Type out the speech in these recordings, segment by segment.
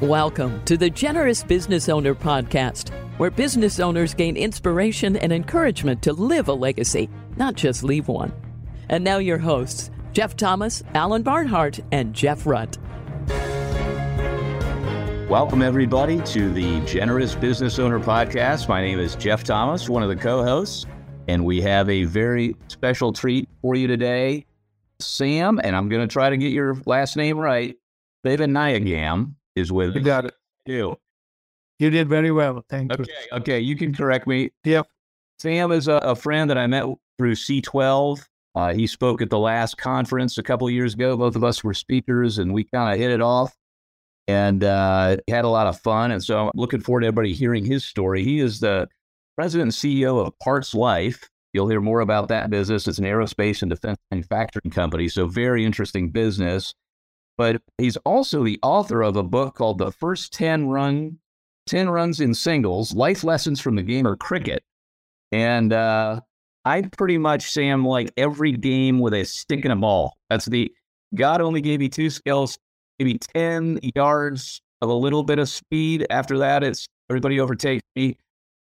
Welcome to the Generous Business Owner Podcast, where business owners gain inspiration and encouragement to live a legacy, not just leave one. And now, your hosts, Jeff Thomas, Alan Barnhart, and Jeff Rutt. Welcome, everybody, to the Generous Business Owner Podcast. My name is Jeff Thomas, one of the co hosts, and we have a very special treat for you today. Sam, and I'm going to try to get your last name right, Nayagam is with You got it. you. You did very well. Thank Okay, you. okay, you can correct me. Yep. Sam is a, a friend that I met through C12. Uh, he spoke at the last conference a couple of years ago. Both of us were speakers, and we kind of hit it off and uh, had a lot of fun. And so I'm looking forward to everybody hearing his story. He is the president and CEO of Parts Life. You'll hear more about that business. It's an aerospace and defense manufacturing company, so very interesting business. But he's also the author of a book called The First 10 Run 10 Runs in Singles: Life Lessons from the Game of Cricket. And uh, I pretty much, Sam, like every game with a stick and a ball. That's the God only gave me two skills, maybe 10 yards of a little bit of speed. After that, it's everybody overtakes me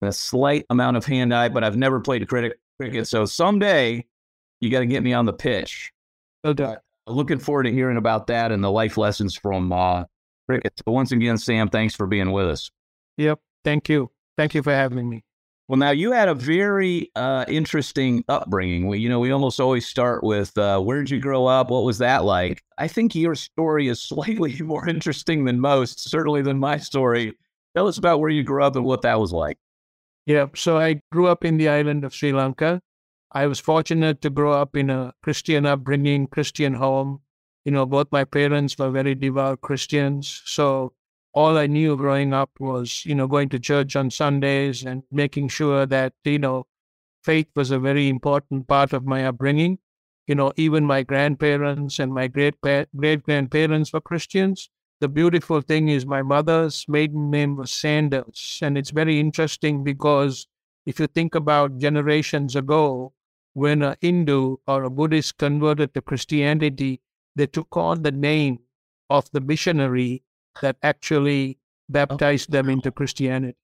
a slight amount of hand eye, but I've never played cricket. So someday you got to get me on the pitch. Done. Looking forward to hearing about that and the life lessons from uh, cricket. So once again, Sam, thanks for being with us. Yep. Thank you. Thank you for having me. Well, now you had a very uh, interesting upbringing. We, you know, we almost always start with uh, where did you grow up? What was that like? I think your story is slightly more interesting than most, certainly than my story. Tell us about where you grew up and what that was like. Yep. So I grew up in the island of Sri Lanka. I was fortunate to grow up in a Christian upbringing, Christian home. You know, both my parents were very devout Christians. So all I knew growing up was, you know, going to church on Sundays and making sure that, you know, faith was a very important part of my upbringing. You know, even my grandparents and my great great grandparents were Christians. The beautiful thing is my mother's maiden name was Sanders. And it's very interesting because if you think about generations ago, when a Hindu or a Buddhist converted to Christianity, they took on the name of the missionary that actually oh, baptized them into Christianity.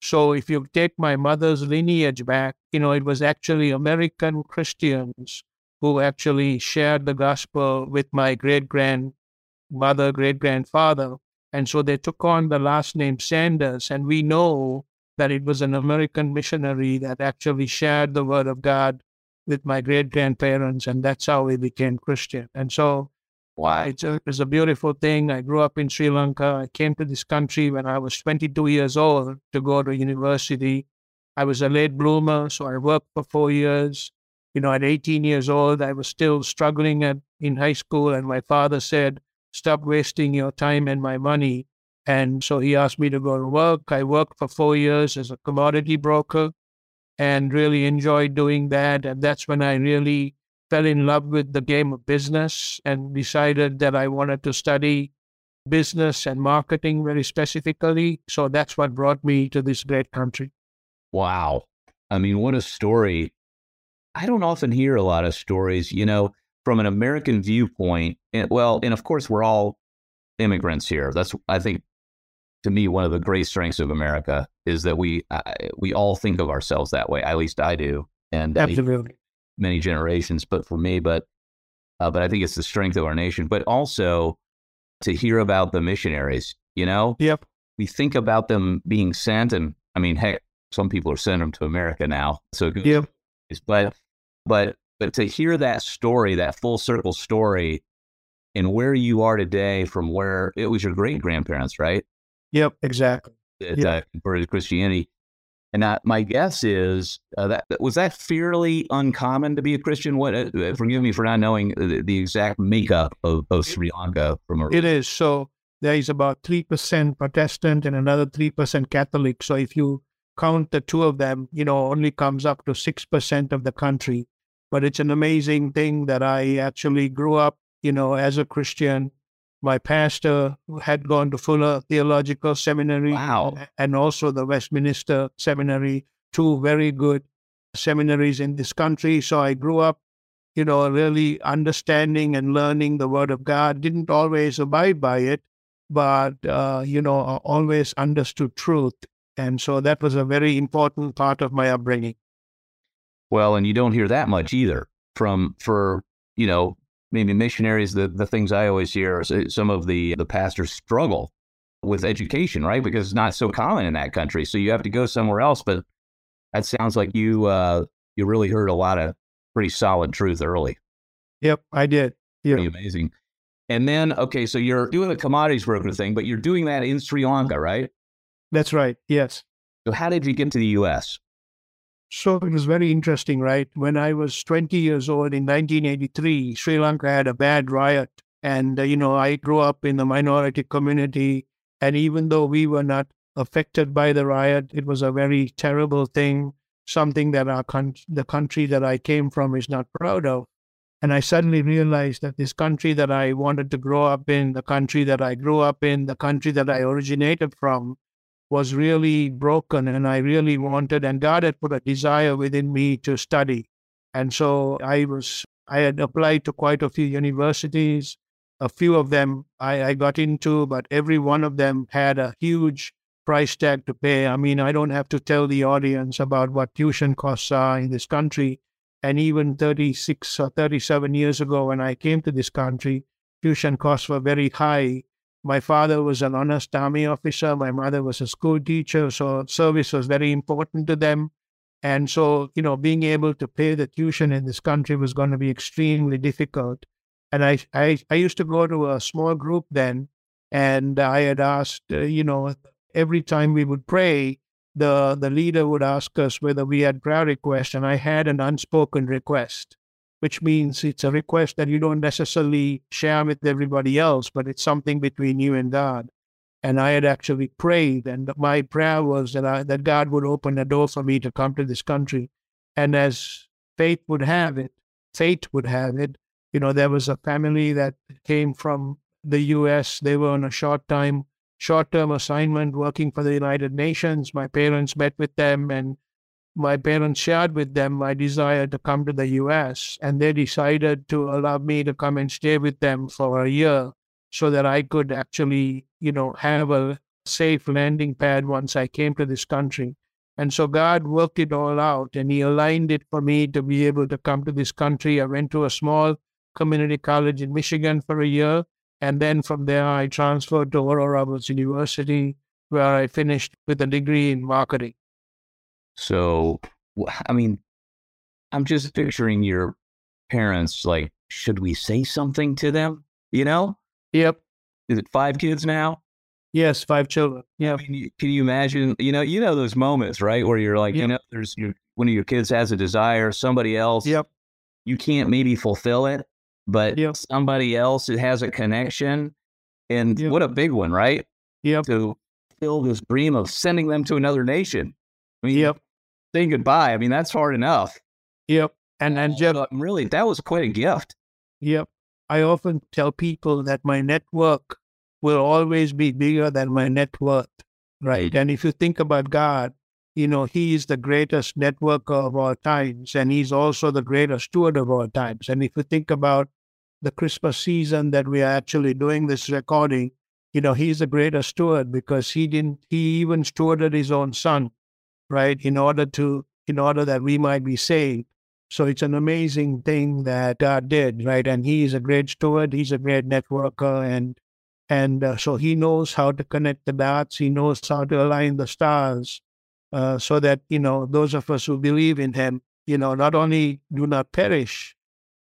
So if you take my mother's lineage back, you know, it was actually American Christians who actually shared the gospel with my great grandmother, great grandfather. And so they took on the last name Sanders. And we know that it was an American missionary that actually shared the word of God with my great grandparents. And that's how we became Christian. And so Wow. it's a, it's a beautiful thing. I grew up in Sri Lanka. I came to this country when I was 22 years old to go to university. I was a late bloomer, so I worked for four years. You know, at 18 years old, I was still struggling at, in high school, and my father said, Stop wasting your time and my money. And so he asked me to go to work. I worked for four years as a commodity broker and really enjoyed doing that. And that's when I really fell in love with the game of business and decided that I wanted to study business and marketing very specifically. So that's what brought me to this great country. Wow. I mean, what a story. I don't often hear a lot of stories, you know, from an American viewpoint. And, well, and of course, we're all immigrants here. That's, I think, to me, one of the great strengths of America is that we uh, we all think of ourselves that way. At least I do, and Absolutely. many generations. But for me, but uh, but I think it's the strength of our nation. But also to hear about the missionaries. You know, Yep. we think about them being sent, and I mean, heck, some people are sending them to America now. So good. Yep. But but but to hear that story, that full circle story, and where you are today from where it was your great grandparents, right? Yep. Exactly. Uh, converted Christianity. And I, my guess is uh, that was that fairly uncommon to be a Christian. What? Uh, forgive me for not knowing the, the exact makeup of, of Sri Lanka from a It is. So there is about 3% Protestant and another 3% Catholic. So if you count the two of them, you know, only comes up to 6% of the country. But it's an amazing thing that I actually grew up, you know, as a Christian. My pastor had gone to Fuller Theological Seminary Wow. and also the Westminster Seminary, two very good seminaries in this country. So I grew up, you know, really understanding and learning the Word of God. Didn't always abide by it, but uh, you know, always understood truth. And so that was a very important part of my upbringing. Well, and you don't hear that much either from for you know maybe missionaries. The the things I always hear, some of the the pastors struggle with education, right? Because it's not so common in that country. So you have to go somewhere else. But that sounds like you uh, you really heard a lot of pretty solid truth early. Yep, I did. Yeah. Pretty amazing. And then, okay, so you're doing the commodities broker thing, but you're doing that in Sri Lanka, right? That's right. Yes. So how did you get to the U.S.? So it was very interesting, right? When I was 20 years old in 1983, Sri Lanka had a bad riot. And, uh, you know, I grew up in the minority community. And even though we were not affected by the riot, it was a very terrible thing, something that our con- the country that I came from is not proud of. And I suddenly realized that this country that I wanted to grow up in, the country that I grew up in, the country that I originated from, was really broken. And I really wanted, and God had put a desire within me to study. And so I was, I had applied to quite a few universities. A few of them I, I got into, but every one of them had a huge price tag to pay. I mean, I don't have to tell the audience about what tuition costs are in this country. And even 36 or 37 years ago, when I came to this country, tuition costs were very high. My father was an honest army officer. My mother was a school teacher. So service was very important to them. And so, you know, being able to pay the tuition in this country was going to be extremely difficult. And I, I, I used to go to a small group then, and I had asked, uh, you know, every time we would pray, the the leader would ask us whether we had prayer requests, and I had an unspoken request, which means it's a request that you don't necessarily share with everybody else, but it's something between you and God. And I had actually prayed, and my prayer was that I, that God would open a door for me to come to this country. And as fate would have it, fate would have it, you know, there was a family that came from the U.S. They were on a short time short term assignment working for the United Nations. My parents met with them, and my parents shared with them my desire to come to the US. And they decided to allow me to come and stay with them for a year so that I could actually, you know, have a safe landing pad once I came to this country. And so God worked it all out and He aligned it for me to be able to come to this country. I went to a small community college in Michigan for a year and then from there, I transferred to Oral Roberts University, where I finished with a degree in marketing. So, I mean, I'm just picturing your parents like, should we say something to them? You know? Yep. Is it five kids now? Yes, five children. Yeah. I mean, can you imagine? You know, you know those moments, right, where you're like, yep. you know, there's your one of your kids has a desire, somebody else. Yep. You can't maybe fulfill it, but yep. somebody else it has a connection. And yep. what a big one, right? Yep. To fill this dream of sending them to another nation. I mean, yep. Saying goodbye. I mean, that's hard enough. Yep. And and Jeff, really, that was quite a gift. Yep. I often tell people that my network will always be bigger than my net worth. Right. And if you think about God, you know, he is the greatest networker of all times, and he's also the greatest steward of all times. And if you think about the Christmas season that we are actually doing this recording, you know, he's the greatest steward because he didn't, he even stewarded his own son, right, in order to, in order that we might be saved. So it's an amazing thing that God did, right? And he is a great steward. He's a great networker, and and uh, so he knows how to connect the dots. He knows how to align the stars, uh, so that you know those of us who believe in him, you know, not only do not perish,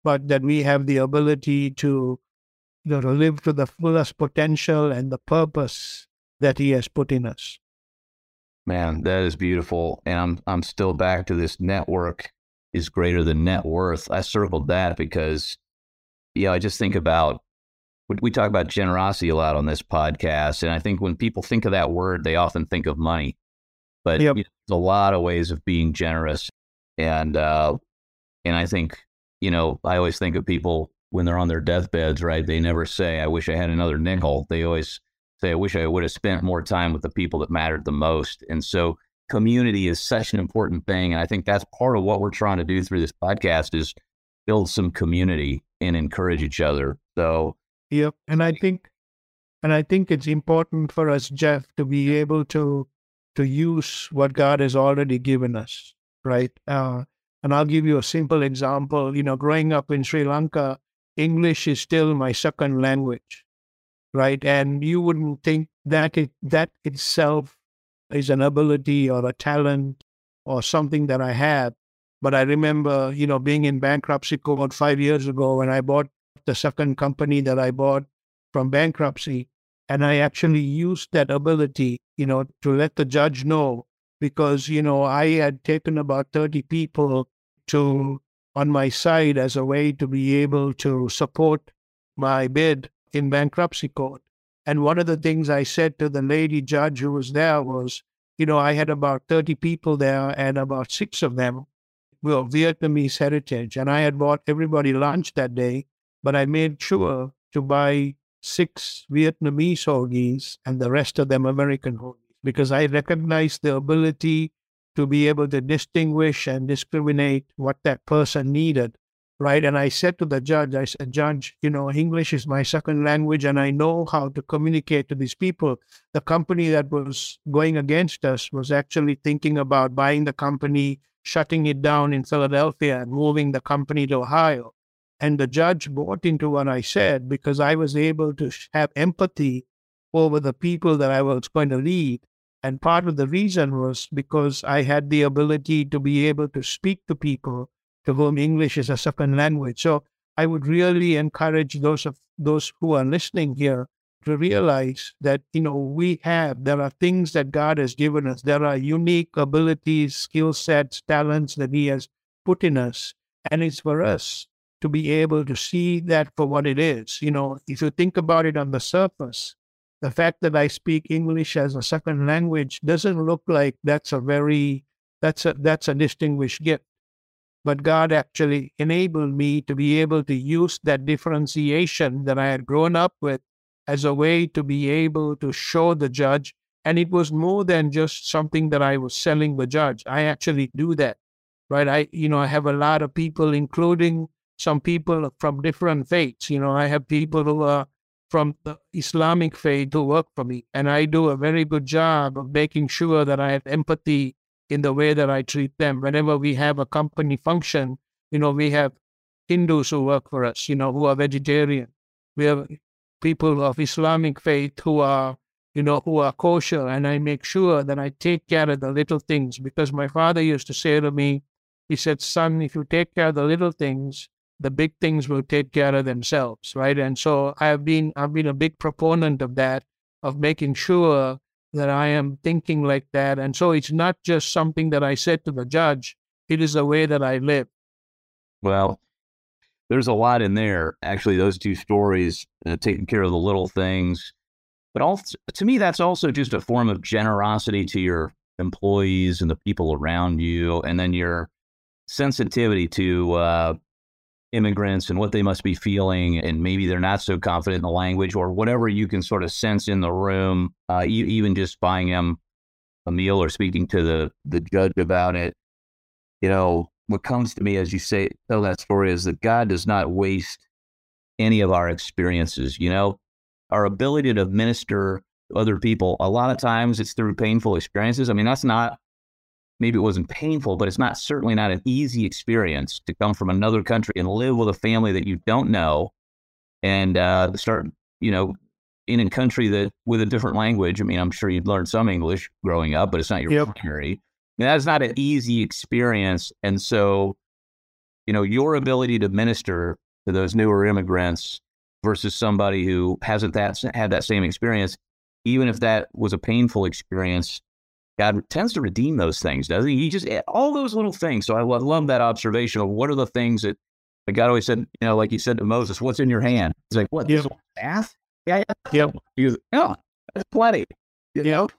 but that we have the ability to, you know, to live to the fullest potential and the purpose that He has put in us. Man, that is beautiful. And I'm I'm still back to this network is greater than net worth. I circled that because, you know, I just think about we talk about generosity a lot on this podcast, and I think when people think of that word, they often think of money. But yep. you know, there's a lot of ways of being generous, and uh, and I think you know, I always think of people when they're on their deathbeds, right? They never say, I wish I had another nickel. They always say, I wish I would have spent more time with the people that mattered the most. And so community is such an important thing. And I think that's part of what we're trying to do through this podcast is build some community and encourage each other. So, yep. And I think And I think it's important for us, Jeff, to be able to to use what God has already given us, right? Uh, and I'll give you a simple example. You know, growing up in Sri Lanka, English is still my second language, right? And you wouldn't think that it, that itself is an ability or a talent or something that I have. But I remember, you know, being in bankruptcy court five years ago when I bought the second company that I bought from bankruptcy. And I actually used that ability, you know, to let the judge know because, you know, I had taken about 30 people to on my side as a way to be able to support my bid in bankruptcy court. And one of the things I said to the lady judge who was there was, you know, I had about 30 people there, and about six of them were Vietnamese heritage. And I had bought everybody lunch that day, but I made sure to buy six Vietnamese hoagies and the rest of them American hoagies because I recognized the ability to be able to distinguish and discriminate what that person needed right? And I said to the judge, I said, Judge, you know, English is my second language and I know how to communicate to these people. The company that was going against us was actually thinking about buying the company, shutting it down in Philadelphia and moving the company to Ohio. And the judge bought into what I said because I was able to have empathy over the people that I was going to lead. And part of the reason was because I had the ability to be able to speak to people to whom English is a second language. So I would really encourage those of those who are listening here to realize that you know we have there are things that God has given us. There are unique abilities, skill sets, talents that He has put in us, and it's for us to be able to see that for what it is. You know, if you think about it on the surface, the fact that I speak English as a second language doesn't look like that's a very that's a that's a distinguished gift but God actually enabled me to be able to use that differentiation that I had grown up with as a way to be able to show the judge. And it was more than just something that I was selling the judge. I actually do that, right? I, you know, I have a lot of people, including some people from different faiths. You know, I have people who are from the Islamic faith who work for me, and I do a very good job of making sure that I have empathy in the way that I treat them. Whenever we have a company function, you know, we have Hindus who work for us, you know, who are vegetarian. We have people of Islamic faith who are, you know, who are kosher. And I make sure that I take care of the little things because my father used to say to me, he said, son, if you take care of the little things, the big things will take care of themselves, right? And so I've been I've been a big proponent of that, of making sure that I am thinking like that. And so it's not just something that I said to the judge, it is the way that I live. Well, there's a lot in there. Actually, those two stories, uh, taking care of the little things. But also, to me, that's also just a form of generosity to your employees and the people around you, and then your sensitivity to uh, immigrants and what they must be feeling, and maybe they're not so confident in the language or whatever you can sort of sense in the room, uh, e- even just buying them a meal or speaking to the, the judge about it. You know, what comes to me as you say, tell that story is that God does not waste any of our experiences. You know, our ability to minister other people, a lot of times it's through painful experiences. I mean, that's not maybe it wasn't painful, but it's not certainly not an easy experience to come from another country and live with a family that you don't know and uh, start, you know, in a country that with a different language. I mean, I'm sure you'd learned some English growing up, but it's not your yep. primary. That's not an easy experience. And so, you know, your ability to minister to those newer immigrants versus somebody who hasn't that had that same experience, even if that was a painful experience, God tends to redeem those things, doesn't he? He just eh, all those little things. So I love, love that observation of what are the things that like God always said, you know, like he said to Moses, "What's in your hand?" He's like, "What? Yep. Staff? Yeah, yeah. Yep. He goes, "Oh, that's plenty." You know?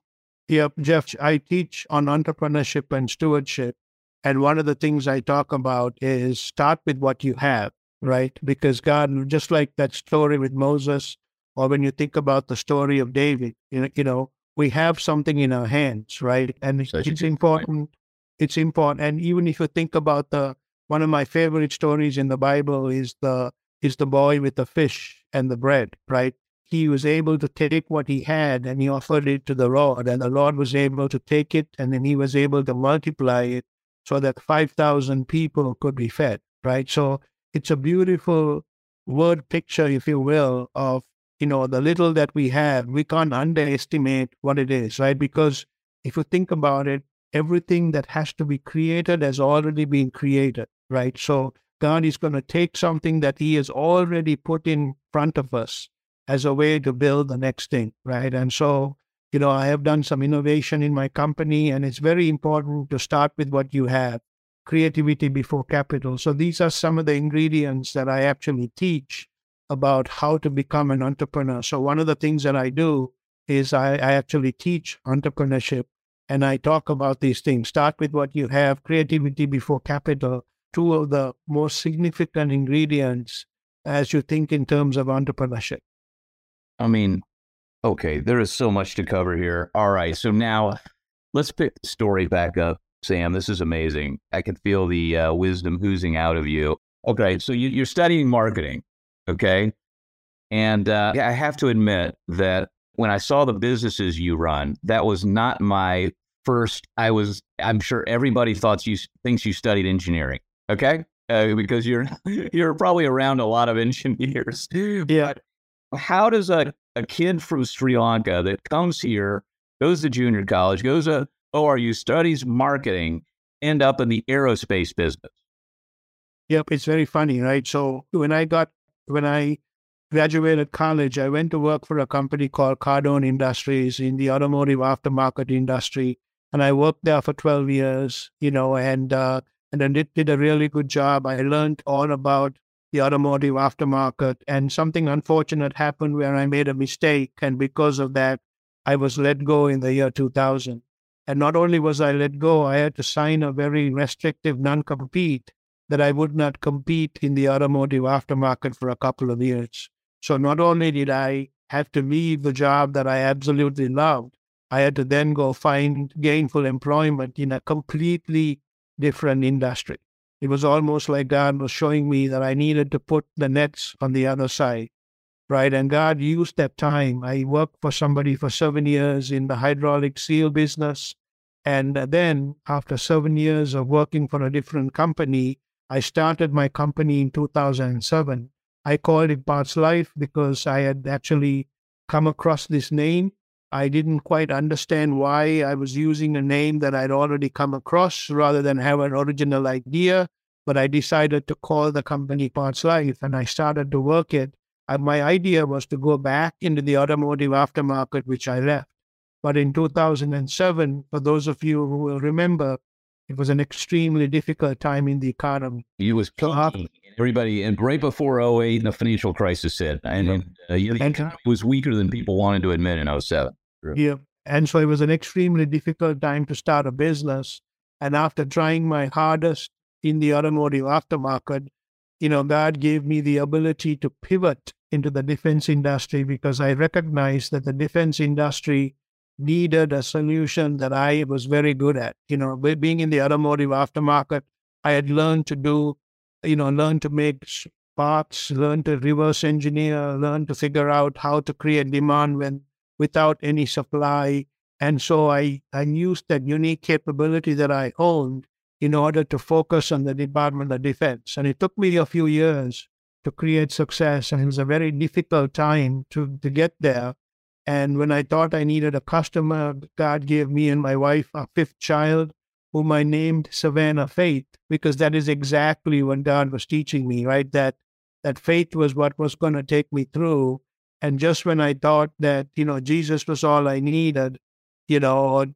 Yep, Jeff. I teach on entrepreneurship and stewardship, and one of the things I talk about is start with what you have, right? Because God, just like that story with Moses, or when you think about the story of David, you know, you know, we have something in our hands, right? And it's, it's important. It's important. And even if you think about the one of my favorite stories in the Bible is the is the boy with the fish and the bread, right? he was able to take what he had and he offered it to the Lord, and the Lord was able to take it and then he was able to multiply it so that 5,000 people could be fed, right? So it's a beautiful word picture, if you will, of, you know, the little that we have. We can't underestimate what it is, right? Because if you think about it, everything that has to be created has already been created, right? So God is going to take something that He has already put in front of us as a way to build the next thing, right? And so, you know, I have done some innovation in my company, and it's very important to start with what you have creativity before capital. So these are some of the ingredients that I actually teach about how to become an entrepreneur. So one of the things that I do is I, I actually teach entrepreneurship and I talk about these things. Start with what you have, creativity before capital, two of the most significant ingredients as you think in terms of entrepreneurship. I mean, okay, there is so much to cover here. All right, so now let's pick the story back up. Sam, this is amazing. I can feel the uh, wisdom oozing out of you. Okay, so you, are studying marketing, okay? And uh, I have to admit that when I saw the businesses you run, that was not my first. I was, I'm sure everybody thought you thinks you studied engineering, okay? Uh, because you're you're probably around a lot of engineers. Yeah. But how does a, a kid from Sri Lanka that comes here, goes to junior college, goes to ORU, studies marketing, end up in the aerospace business? Yep, it's very funny, right? So when I got when I graduated college, I went to work for a company called Cardone Industries in the automotive aftermarket industry, and I worked there for twelve years. You know, and uh, and then did, did a really good job. I learned all about the automotive aftermarket, and something unfortunate happened where I made a mistake, and because of that, I was let go in the year 2000. And not only was I let go, I had to sign a very restrictive non compete that I would not compete in the automotive aftermarket for a couple of years. So not only did I have to leave the job that I absolutely loved, I had to then go find gainful employment in a completely different industry. It was almost like God was showing me that I needed to put the nets on the other side, right? And God used that time. I worked for somebody for seven years in the hydraulic seal business. And then, after seven years of working for a different company, I started my company in 2007 I called it Parts Life because I had actually come across this name. I didn't quite understand why I was using a name that I'd already come across rather than have an original idea. But I decided to call the company Parts Life and I started to work it. My idea was to go back into the automotive aftermarket, which I left. But in 2007, for those of you who will remember, it was an extremely difficult time in the economy. It was everybody, and right before 08, the financial crisis hit, and, and uh, it was weaker than people wanted to admit in 07. Yeah. And so it was an extremely difficult time to start a business. And after trying my hardest in the automotive aftermarket, you know, God gave me the ability to pivot into the defense industry because I recognized that the defense industry needed a solution that I was very good at. You know, being in the automotive aftermarket, I had learned to do you know, learn to make parts, learn to reverse engineer, learn to figure out how to create demand when without any supply. And so I, I used that unique capability that I owned in order to focus on the Department of Defense. And it took me a few years to create success. And it was a very difficult time to, to get there. And when I thought I needed a customer, God gave me and my wife a fifth child whom I named Savannah Faith, because that is exactly what God was teaching me, right? That that faith was what was going to take me through. And just when I thought that, you know, Jesus was all I needed, you know,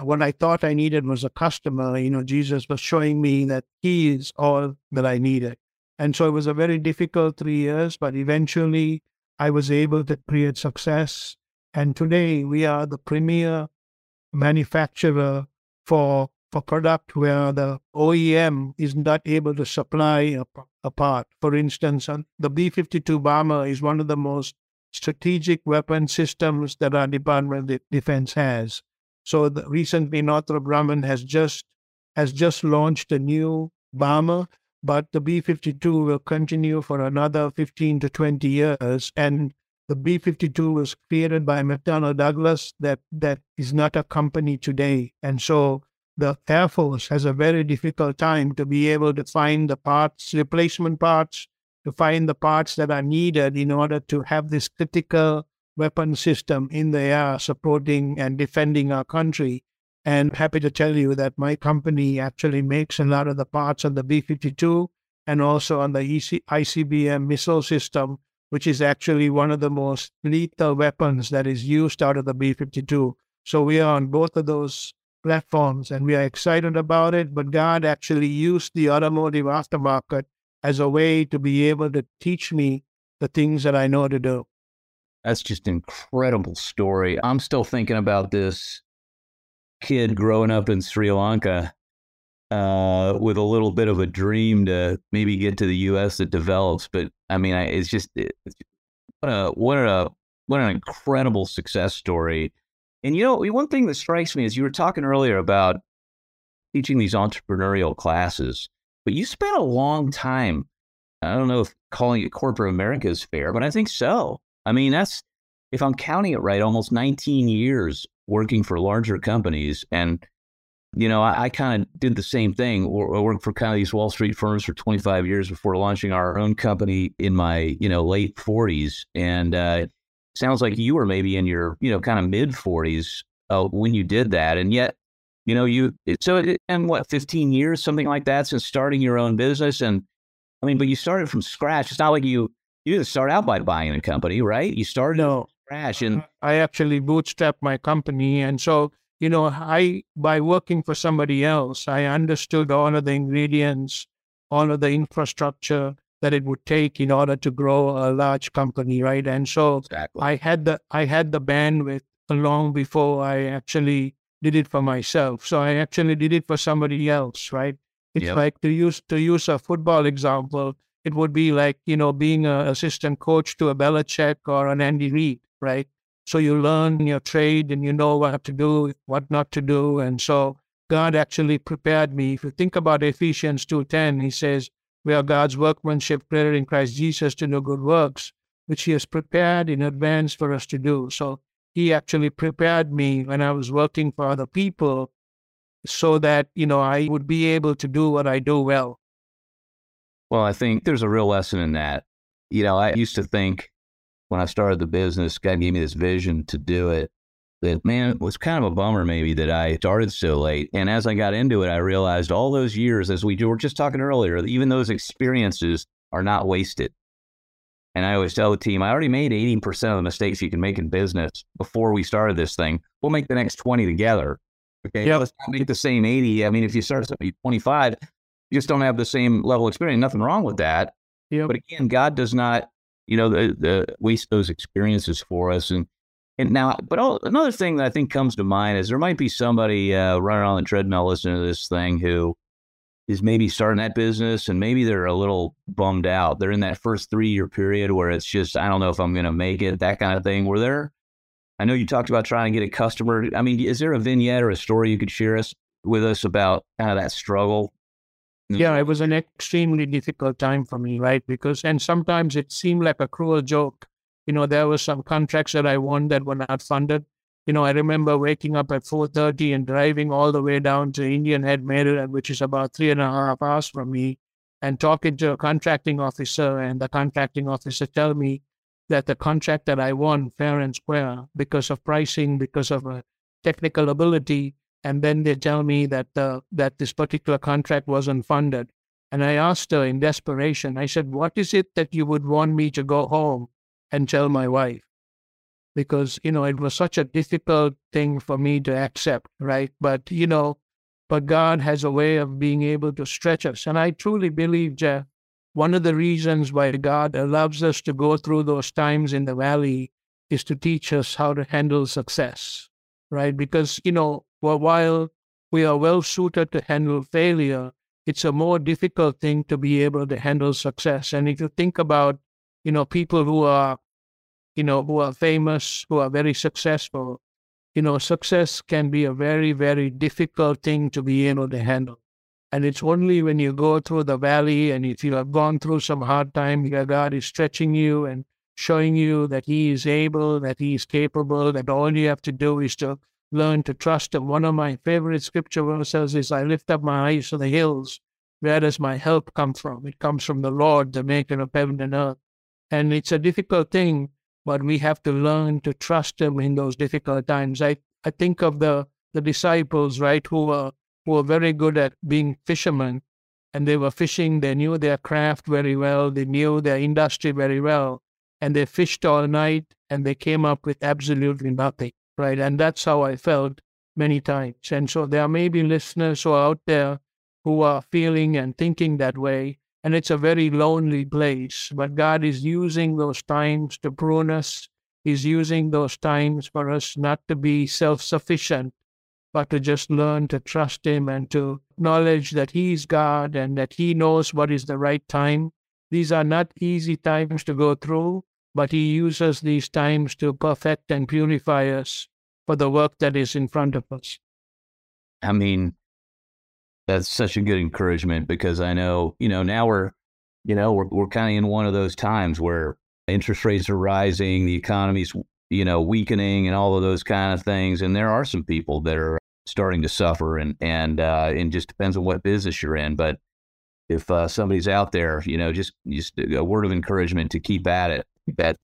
what I thought I needed was a customer, you know, Jesus was showing me that He is all that I needed. And so it was a very difficult three years, but eventually I was able to create success. And today we are the premier manufacturer for for product where the OEM is not able to supply a, a part. For instance, uh, the B 52 bomber is one of the most strategic weapon systems that our Department of Defense has. So the, recently, Northrop Grumman has just has just launched a new bomber, but the B 52 will continue for another 15 to 20 years. And the B 52 was created by McDonnell Douglas, that, that is not a company today. And so the Air Force has a very difficult time to be able to find the parts, replacement parts, to find the parts that are needed in order to have this critical weapon system in the air supporting and defending our country. And happy to tell you that my company actually makes a lot of the parts on the B 52 and also on the EC- ICBM missile system, which is actually one of the most lethal weapons that is used out of the B 52. So we are on both of those platforms and we are excited about it. But God actually used the automotive aftermarket as a way to be able to teach me the things that I know to do. That's just an incredible story. I'm still thinking about this kid growing up in Sri Lanka uh, with a little bit of a dream to maybe get to the U.S. that develops. But I mean, I, it's just it's, what a what a what an incredible success story. And you know, one thing that strikes me is you were talking earlier about teaching these entrepreneurial classes, but you spent a long time. I don't know if calling it corporate America is fair, but I think so. I mean, that's if I'm counting it right, almost 19 years working for larger companies and you know, I, I kind of did the same thing. I worked for kind of these Wall Street firms for 25 years before launching our own company in my, you know, late 40s. And uh, sounds like you were maybe in your, you know, kind of mid 40s uh, when you did that. And yet, you know, you, so, it, and what, 15 years, something like that, since starting your own business. And I mean, but you started from scratch. It's not like you, you didn't start out by buying a company, right? You started no. from scratch. And I actually bootstrapped my company. And so, you know, I by working for somebody else, I understood all of the ingredients, all of the infrastructure that it would take in order to grow a large company, right? And so exactly. I had the I had the bandwidth long before I actually did it for myself. So I actually did it for somebody else, right? It's yep. like to use to use a football example. It would be like you know being an assistant coach to a Belichick or an Andy Reid, right? So you learn your trade and you know what to do, what not to do. And so God actually prepared me. If you think about Ephesians 2.10, he says, we are God's workmanship created in Christ Jesus to do good works, which he has prepared in advance for us to do. So he actually prepared me when I was working for other people so that, you know, I would be able to do what I do well. Well, I think there's a real lesson in that. You know, I used to think when I started the business, God gave me this vision to do it. That man, it was kind of a bummer maybe that I started so late. And as I got into it, I realized all those years, as we were just talking earlier, even those experiences are not wasted. And I always tell the team, I already made 80% of the mistakes you can make in business before we started this thing. We'll make the next 20 together. Okay. Yeah. Let's not make the same 80. I mean, if you start at 25, you just don't have the same level of experience. Nothing wrong with that. Yep. But again, God does not you know, the, the waste those experiences for us. And and now, but all, another thing that I think comes to mind is there might be somebody uh, running on the treadmill listening to this thing who is maybe starting that business and maybe they're a little bummed out. They're in that first three year period where it's just, I don't know if I'm going to make it, that kind of thing. Were there, I know you talked about trying to get a customer. I mean, is there a vignette or a story you could share us with us about kind of that struggle yeah, it was an extremely difficult time for me, right? Because, and sometimes it seemed like a cruel joke. You know, there were some contracts that I won that were not funded. You know, I remember waking up at 4.30 and driving all the way down to Indian Head, Maryland, which is about three and a half hours from me, and talking to a contracting officer, and the contracting officer tell me that the contract that I won fair and square because of pricing, because of a technical ability, and then they tell me that uh, that this particular contract wasn't funded. And I asked her in desperation, I said, What is it that you would want me to go home and tell my wife? Because, you know, it was such a difficult thing for me to accept, right? But, you know, but God has a way of being able to stretch us. And I truly believe, Jeff, one of the reasons why God allows us to go through those times in the valley is to teach us how to handle success, right? Because, you know, while we are well suited to handle failure, it's a more difficult thing to be able to handle success. And if you think about, you know, people who are, you know, who are famous, who are very successful, you know, success can be a very, very difficult thing to be able to handle. And it's only when you go through the valley and if you have gone through some hard time, your God is stretching you and showing you that He is able, that He is capable, that all you have to do is to learn to trust Him. One of my favorite scripture verses is I lift up my eyes to the hills. Where does my help come from? It comes from the Lord, the maker of heaven and earth. And it's a difficult thing, but we have to learn to trust Him in those difficult times. I, I think of the, the disciples, right, who were, who were very good at being fishermen and they were fishing. They knew their craft very well. They knew their industry very well. And they fished all night and they came up with absolutely nothing, right? And that's how I felt many times. And so there may be listeners who are out there who are feeling and thinking that way. And it's a very lonely place. But God is using those times to prune us. He's using those times for us not to be self sufficient, but to just learn to trust Him and to acknowledge that He's God and that He knows what is the right time. These are not easy times to go through, but He uses these times to perfect and purify us for the work that is in front of us. I mean, that's such a good encouragement because I know, you know, now we're, you know, we're, we're kind of in one of those times where interest rates are rising, the economy's, you know, weakening and all of those kind of things. And there are some people that are starting to suffer and and uh, and just depends on what business you're in. But if uh, somebody's out there, you know, just just a word of encouragement to keep at it. That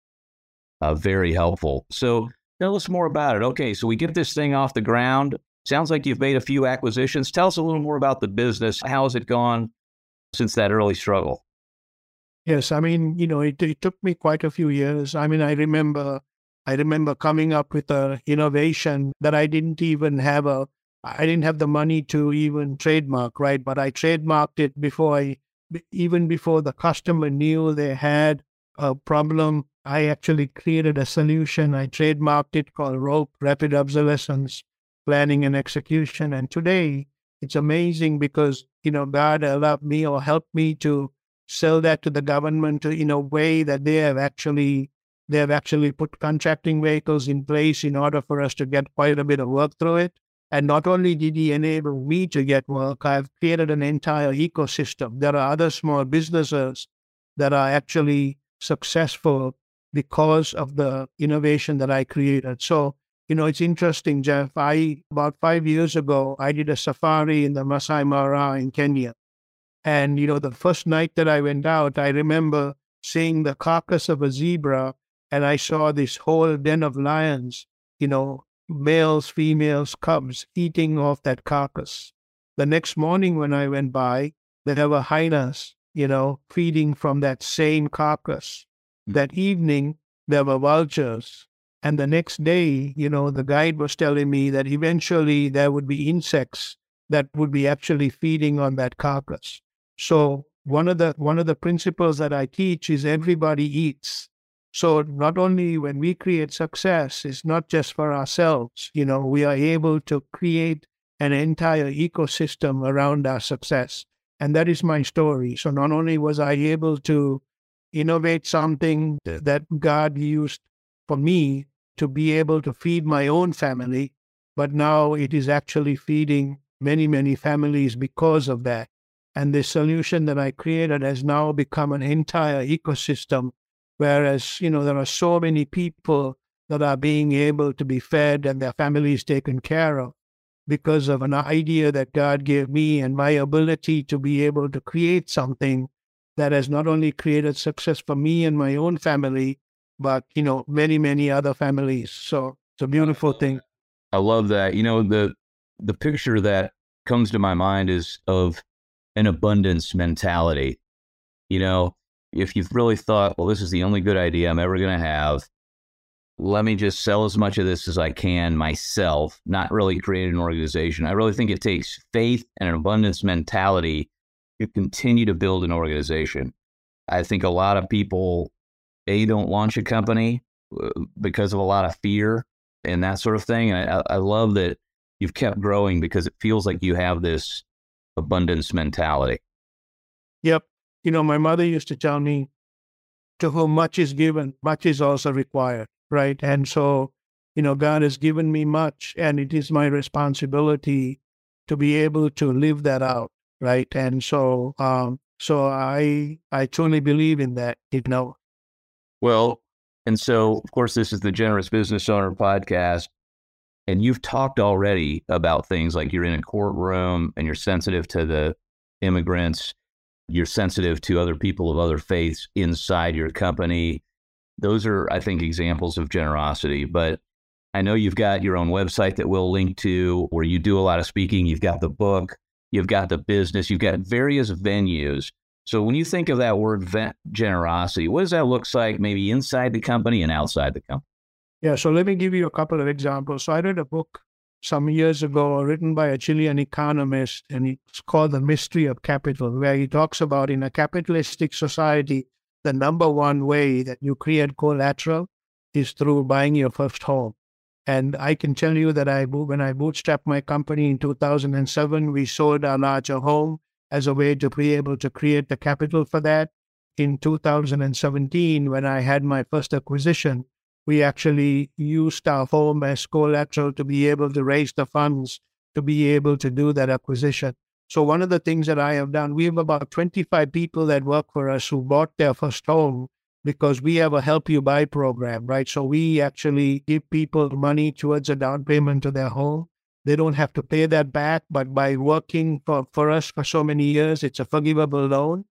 uh, very helpful. So tell us more about it. Okay, so we get this thing off the ground. Sounds like you've made a few acquisitions. Tell us a little more about the business. How has it gone since that early struggle? Yes, I mean, you know, it, it took me quite a few years. I mean, I remember I remember coming up with an innovation that I didn't even have a, I didn't have the money to even trademark, right? But I trademarked it before I, even before the customer knew they had a problem. I actually created a solution. I trademarked it called ROPE, Rapid Obsolescence Planning and Execution. And today it's amazing because, you know, God allowed me or helped me to sell that to the government in a way that they have actually they have actually put contracting vehicles in place in order for us to get quite a bit of work through it. And not only did he enable me to get work, I've created an entire ecosystem. There are other small businesses that are actually successful because of the innovation that I created. So, you know, it's interesting, Jeff. I, about five years ago, I did a safari in the Masai Mara in Kenya. And, you know, the first night that I went out, I remember seeing the carcass of a zebra and I saw this whole den of lions, you know, males, females, cubs eating off that carcass. The next morning when I went by, there were hyenas, you know, feeding from that same carcass. That evening, there were vultures. And the next day, you know, the guide was telling me that eventually there would be insects that would be actually feeding on that carcass. So one of the one of the principles that I teach is everybody eats so not only when we create success, it's not just for ourselves. You know, we are able to create an entire ecosystem around our success. And that is my story. So not only was I able to innovate something that God used for me to be able to feed my own family, but now it is actually feeding many, many families because of that. And the solution that I created has now become an entire ecosystem Whereas, you know, there are so many people that are being able to be fed and their families taken care of because of an idea that God gave me and my ability to be able to create something that has not only created success for me and my own family, but, you know, many, many other families. So it's a beautiful thing. I love that. You know, the the picture that comes to my mind is of an abundance mentality. You know, if you've really thought, well, this is the only good idea I'm ever going to have, let me just sell as much of this as I can myself, not really create an organization. I really think it takes faith and an abundance mentality to continue to build an organization. I think a lot of people, A, don't launch a company uh, because of a lot of fear and that sort of thing. And I, I love that you've kept growing because it feels like you have this abundance mentality. Yep. You know, my mother used to tell me, to whom much is given, much is also required, right? And so, you know, God has given me much, and it is my responsibility to be able to live that out, right? And so, um, so I I truly believe in that, you know. Well, And so, of course, this is the Generous Business Owner podcast. And you've talked already about things like you're in a courtroom and you're sensitive to the immigrants, you're sensitive to other people of other faiths inside your company. Those are, I think, examples of generosity. But I know you've got your own website that we'll link to where you do a lot of speaking. You've got the book, you've got the business, you've got various venues. So when you think of that word generosity, what does that look like maybe inside the company and outside the company? Yeah, so let me give you a couple of examples. So I read a book some years ago written by a Chilean economist, and it's called The Mystery of Capital, where he talks about in a capitalistic society, the number one way that you create collateral is through buying your first home. And I can tell you that I when I bootstrapped my company in 2007, we sold our larger home as a way to be able to create the capital for that. In 2017, when I had my first acquisition, we actually used our home as collateral to be able to raise the funds to be able to do that acquisition. So one of the things that I have done, we have about 25 people that work for us who bought their first home because we have a help you buy program, right? So we actually give people money towards a down payment to their home. They don't have to pay that back, but by working for, for us for so many years, it's a forgivable loan.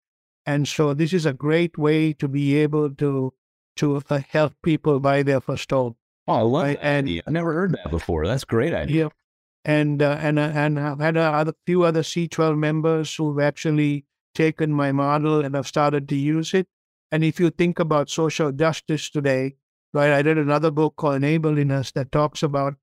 And so this is a great way to be able to to help people buy their first home. Oh, I love right? that and, idea. I never heard that before. That's a great idea. Yeah. And, uh, and, uh, and I've had a few other C12 members who've actually taken my model and have started to use it. And if you think about social justice today, right, I read another book called Enabliness that talks about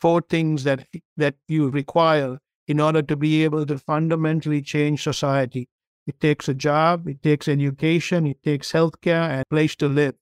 four things that that you require in order to be able to fundamentally change society. It takes a job, it takes education, it takes healthcare, and a place to live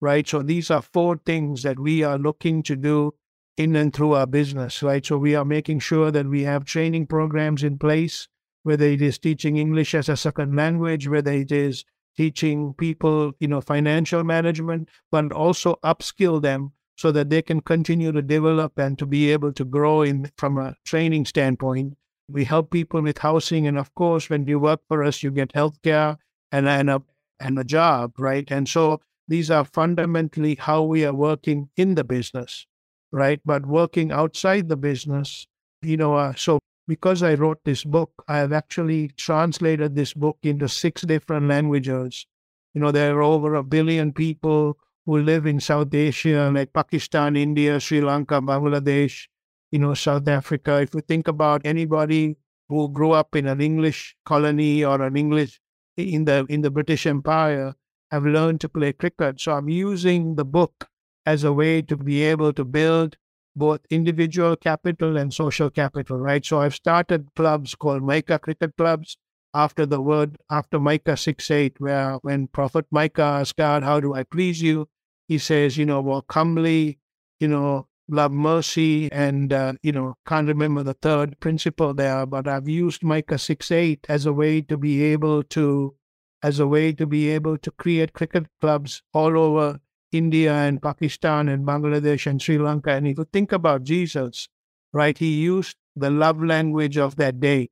right? So these are four things that we are looking to do in and through our business, right? So we are making sure that we have training programs in place, whether it is teaching English as a second language, whether it is teaching people, you know, financial management, but also upskill them so that they can continue to develop and to be able to grow in from a training standpoint. We help people with housing, and of course, when you work for us, you get healthcare and and a and a job, right? And so these are fundamentally how we are working in the business, right? But working outside the business, you know, uh, so because I wrote this book, I have actually translated this book into six different languages. You know, there are over a billion people who live in South Asia, like Pakistan, India, Sri Lanka, Bangladesh, you know, South Africa. If you think about anybody who grew up in an English colony or an English in the in the British Empire, have learned to play cricket. So I'm using the book as a way to be able to build both individual capital and social capital, right? So I've started clubs called Micah Cricket Clubs after the word, after Micah 6 8, where when Prophet Micah asked God, How do I please you? He says, You know, walk humbly, you know, love mercy, and, uh, you know, can't remember the third principle there, but I've used Micah 6 8 as a way to be able to as a way to be able to create cricket clubs all over India and Pakistan and Bangladesh and Sri Lanka. And if you think about Jesus, right, he used the love language of that day.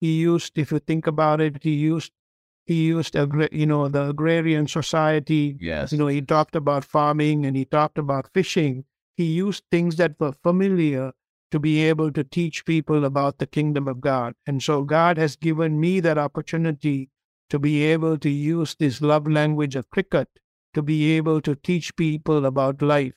He used, if you think about it, he used he used you know the agrarian society. Yes. You know, he talked about farming and he talked about fishing. He used things that were familiar to be able to teach people about the kingdom of God. And so God has given me that opportunity to be able to use this love language of cricket to be able to teach people about life.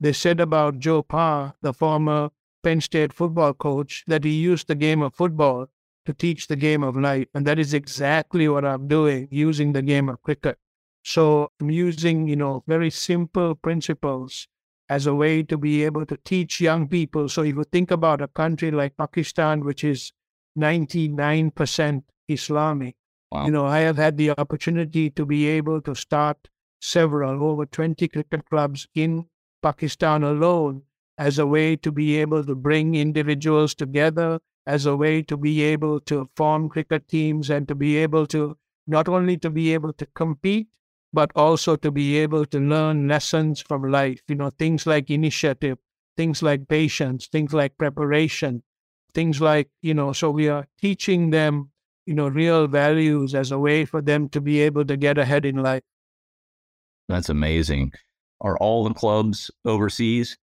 They said about Joe Pa, the former Penn State football coach, that he used the game of football to teach the game of life. And that is exactly what I'm doing, using the game of cricket. So I'm using, you know, very simple principles as a way to be able to teach young people. So if you think about a country like Pakistan, which is 99% Islamic, Wow. You know, I have had the opportunity to be able to start several, over 20 cricket clubs in Pakistan alone as a way to be able to bring individuals together, as a way to be able to form cricket teams and to be able to not only to be able to compete, but also to be able to learn lessons from life, you know, things like initiative, things like patience, things like preparation, things like, you know, so we are teaching them you know, real values as a way for them to be able to get ahead in life. That's amazing. are all the clubs overseas?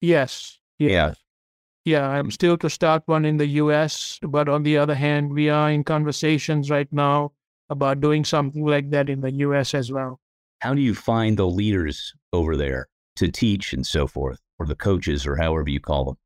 Yes. yes. Yeah. Yeah, I'm still to start one in the US, but on the other hand, we are in conversations right now about doing something like that in the US as well. How do you find the leaders over there to teach and so forth, or the coaches, or however you call them?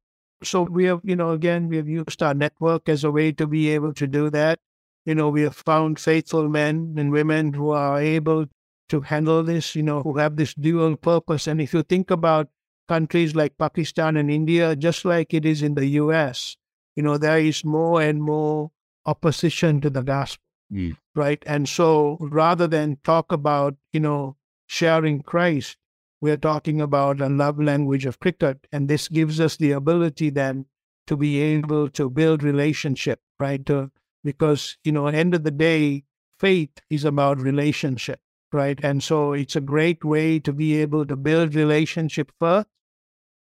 So we have, you know, again, we have used our network as a way to be able to do that. You know, we have found faithful men and women who are able to handle this, you know, who have this dual purpose. And if you think about countries like Pakistan and India, just like it is in the US, you know, there is more and more opposition to the gospel. Mm. Right. And so rather than talk about, you know, sharing Christ, we're talking about a love language of cricket. And this gives us the ability then to be able to build relationship, right? To, because, you know, end of the day, faith is about relationship, right? And so it's a great way to be able to build relationship first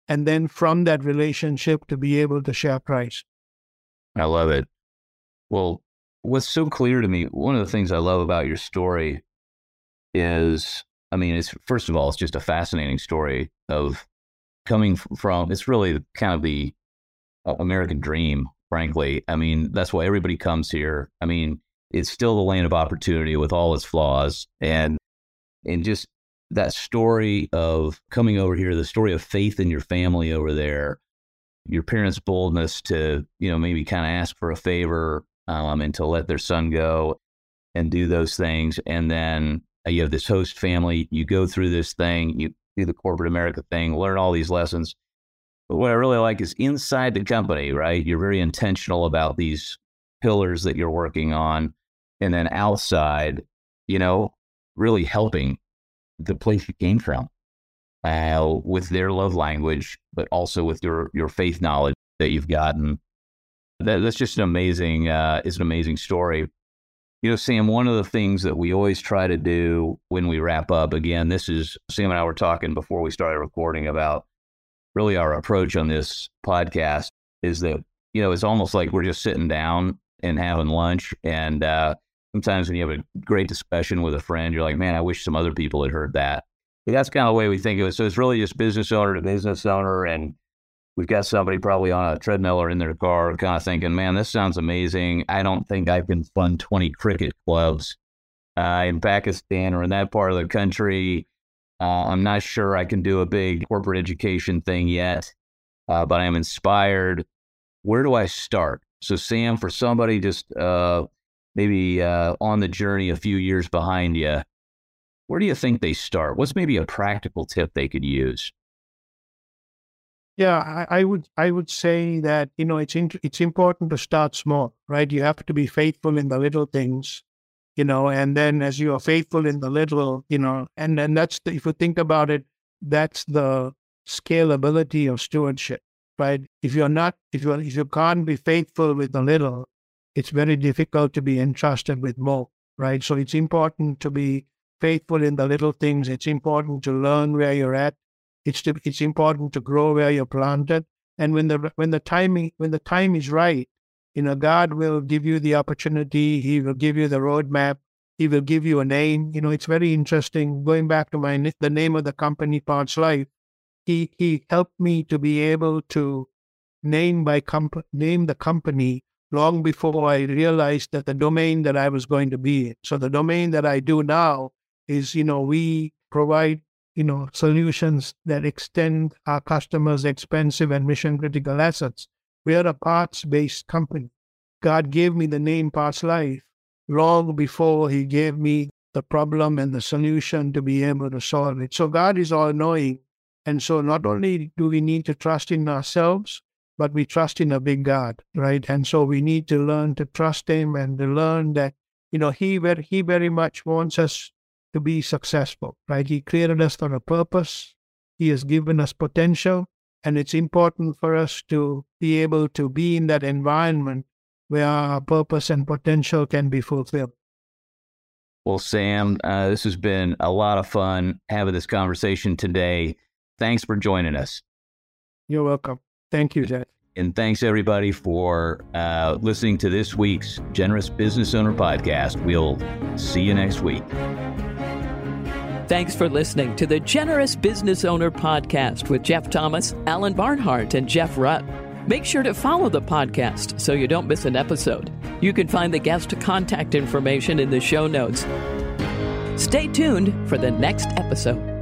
and then from that relationship to be able to share Christ. I love it. Well, what's so clear to me, one of the things I love about your story is, I mean, it's first of all, it's just a fascinating story of coming from, it's really kind of the uh, American dream, frankly. I mean, that's why everybody comes here. I mean, it's still the land of opportunity with all its flaws. And, and just that story of coming over here, the story of faith in your family over there, your parents' boldness to, you know, maybe kind of ask for a favor um, and to let their son go and do those things. And then uh, you have this host family, you go through this thing, you do the corporate America thing, learn all these lessons. But what I really like is inside the company, right? You're very intentional about these pillars that you're working on. And then outside, you know, really helping the place you came from uh, with their love language, but also with your, your faith knowledge that you've gotten. That, that's just an amazing, uh, it's an amazing story. You know, Sam, one of the things that we always try to do when we wrap up, again, this is Sam and I were talking before we started recording about really our approach on this podcast is that, you know, it's almost like we're just sitting down and having lunch and, uh, sometimes when you have a great discussion with a friend, you're like, man, I wish some other people had heard that. But that's kind of the way we think of it. So it's really just business owner to business owner. And we've got somebody probably on a treadmill or in their car kind of thinking, man, this sounds amazing. I don't think I can fund 20 cricket clubs uh, in Pakistan or in that part of the country. Uh, I'm not sure I can do a big corporate education thing yet, uh, but I'm inspired. Where do I start? So, Sam, for somebody just uh, maybe uh, on the journey a few years behind you, where do you think they start? What's maybe a practical tip they could use? Yeah, I, I, would I would say that you know it's in, it's important to start small, right? You have to be faithful in the little things, you know, and then as you are faithful in the little, you know, and then that's the, if you think about it, that's the scalability of stewardship, right? If you're not if you if you can't be faithful with the little, it's very difficult to be entrusted with more, right? So it's important to be faithful in the little things. It's important to learn where you're at. It's to, it's important to grow where you're planted. And when the when the timing when the time is right, you know, God will give you the opportunity. He will give you the roadmap. He will give you a name. You know, it's very interesting. Going back to my the name of the company, Parts Life, he he helped me to be able to name by comp- name the company long before I realized that the domain that I was going to be in. So the domain that I do now is, you know, we provide, you know, solutions that extend our customers' expensive and mission critical assets. We are a parts based company. God gave me the name Parts Life long before He gave me the problem and the solution to be able to solve it. So God is all knowing. And so not only do we need to trust in ourselves, but we trust in a big God, right? And so we need to learn to trust Him and to learn that, you know, He very, He very much wants us to be successful, right? He created us for a purpose. He has given us potential, and it's important for us to be able to be in that environment where our purpose and potential can be fulfilled. Well, Sam, uh, this has been a lot of fun having this conversation today. Thanks for joining us. You're welcome. Thank you, Jeff. And thanks everybody for uh, listening to this week's Generous Business Owner Podcast. We'll see you next week. Thanks for listening to the Generous Business Owner Podcast with Jeff Thomas, Alan Barnhart, and Jeff Rutt. Make sure to follow the podcast so you don't miss an episode. You can find the guest contact information in the show notes. Stay tuned for the next episode.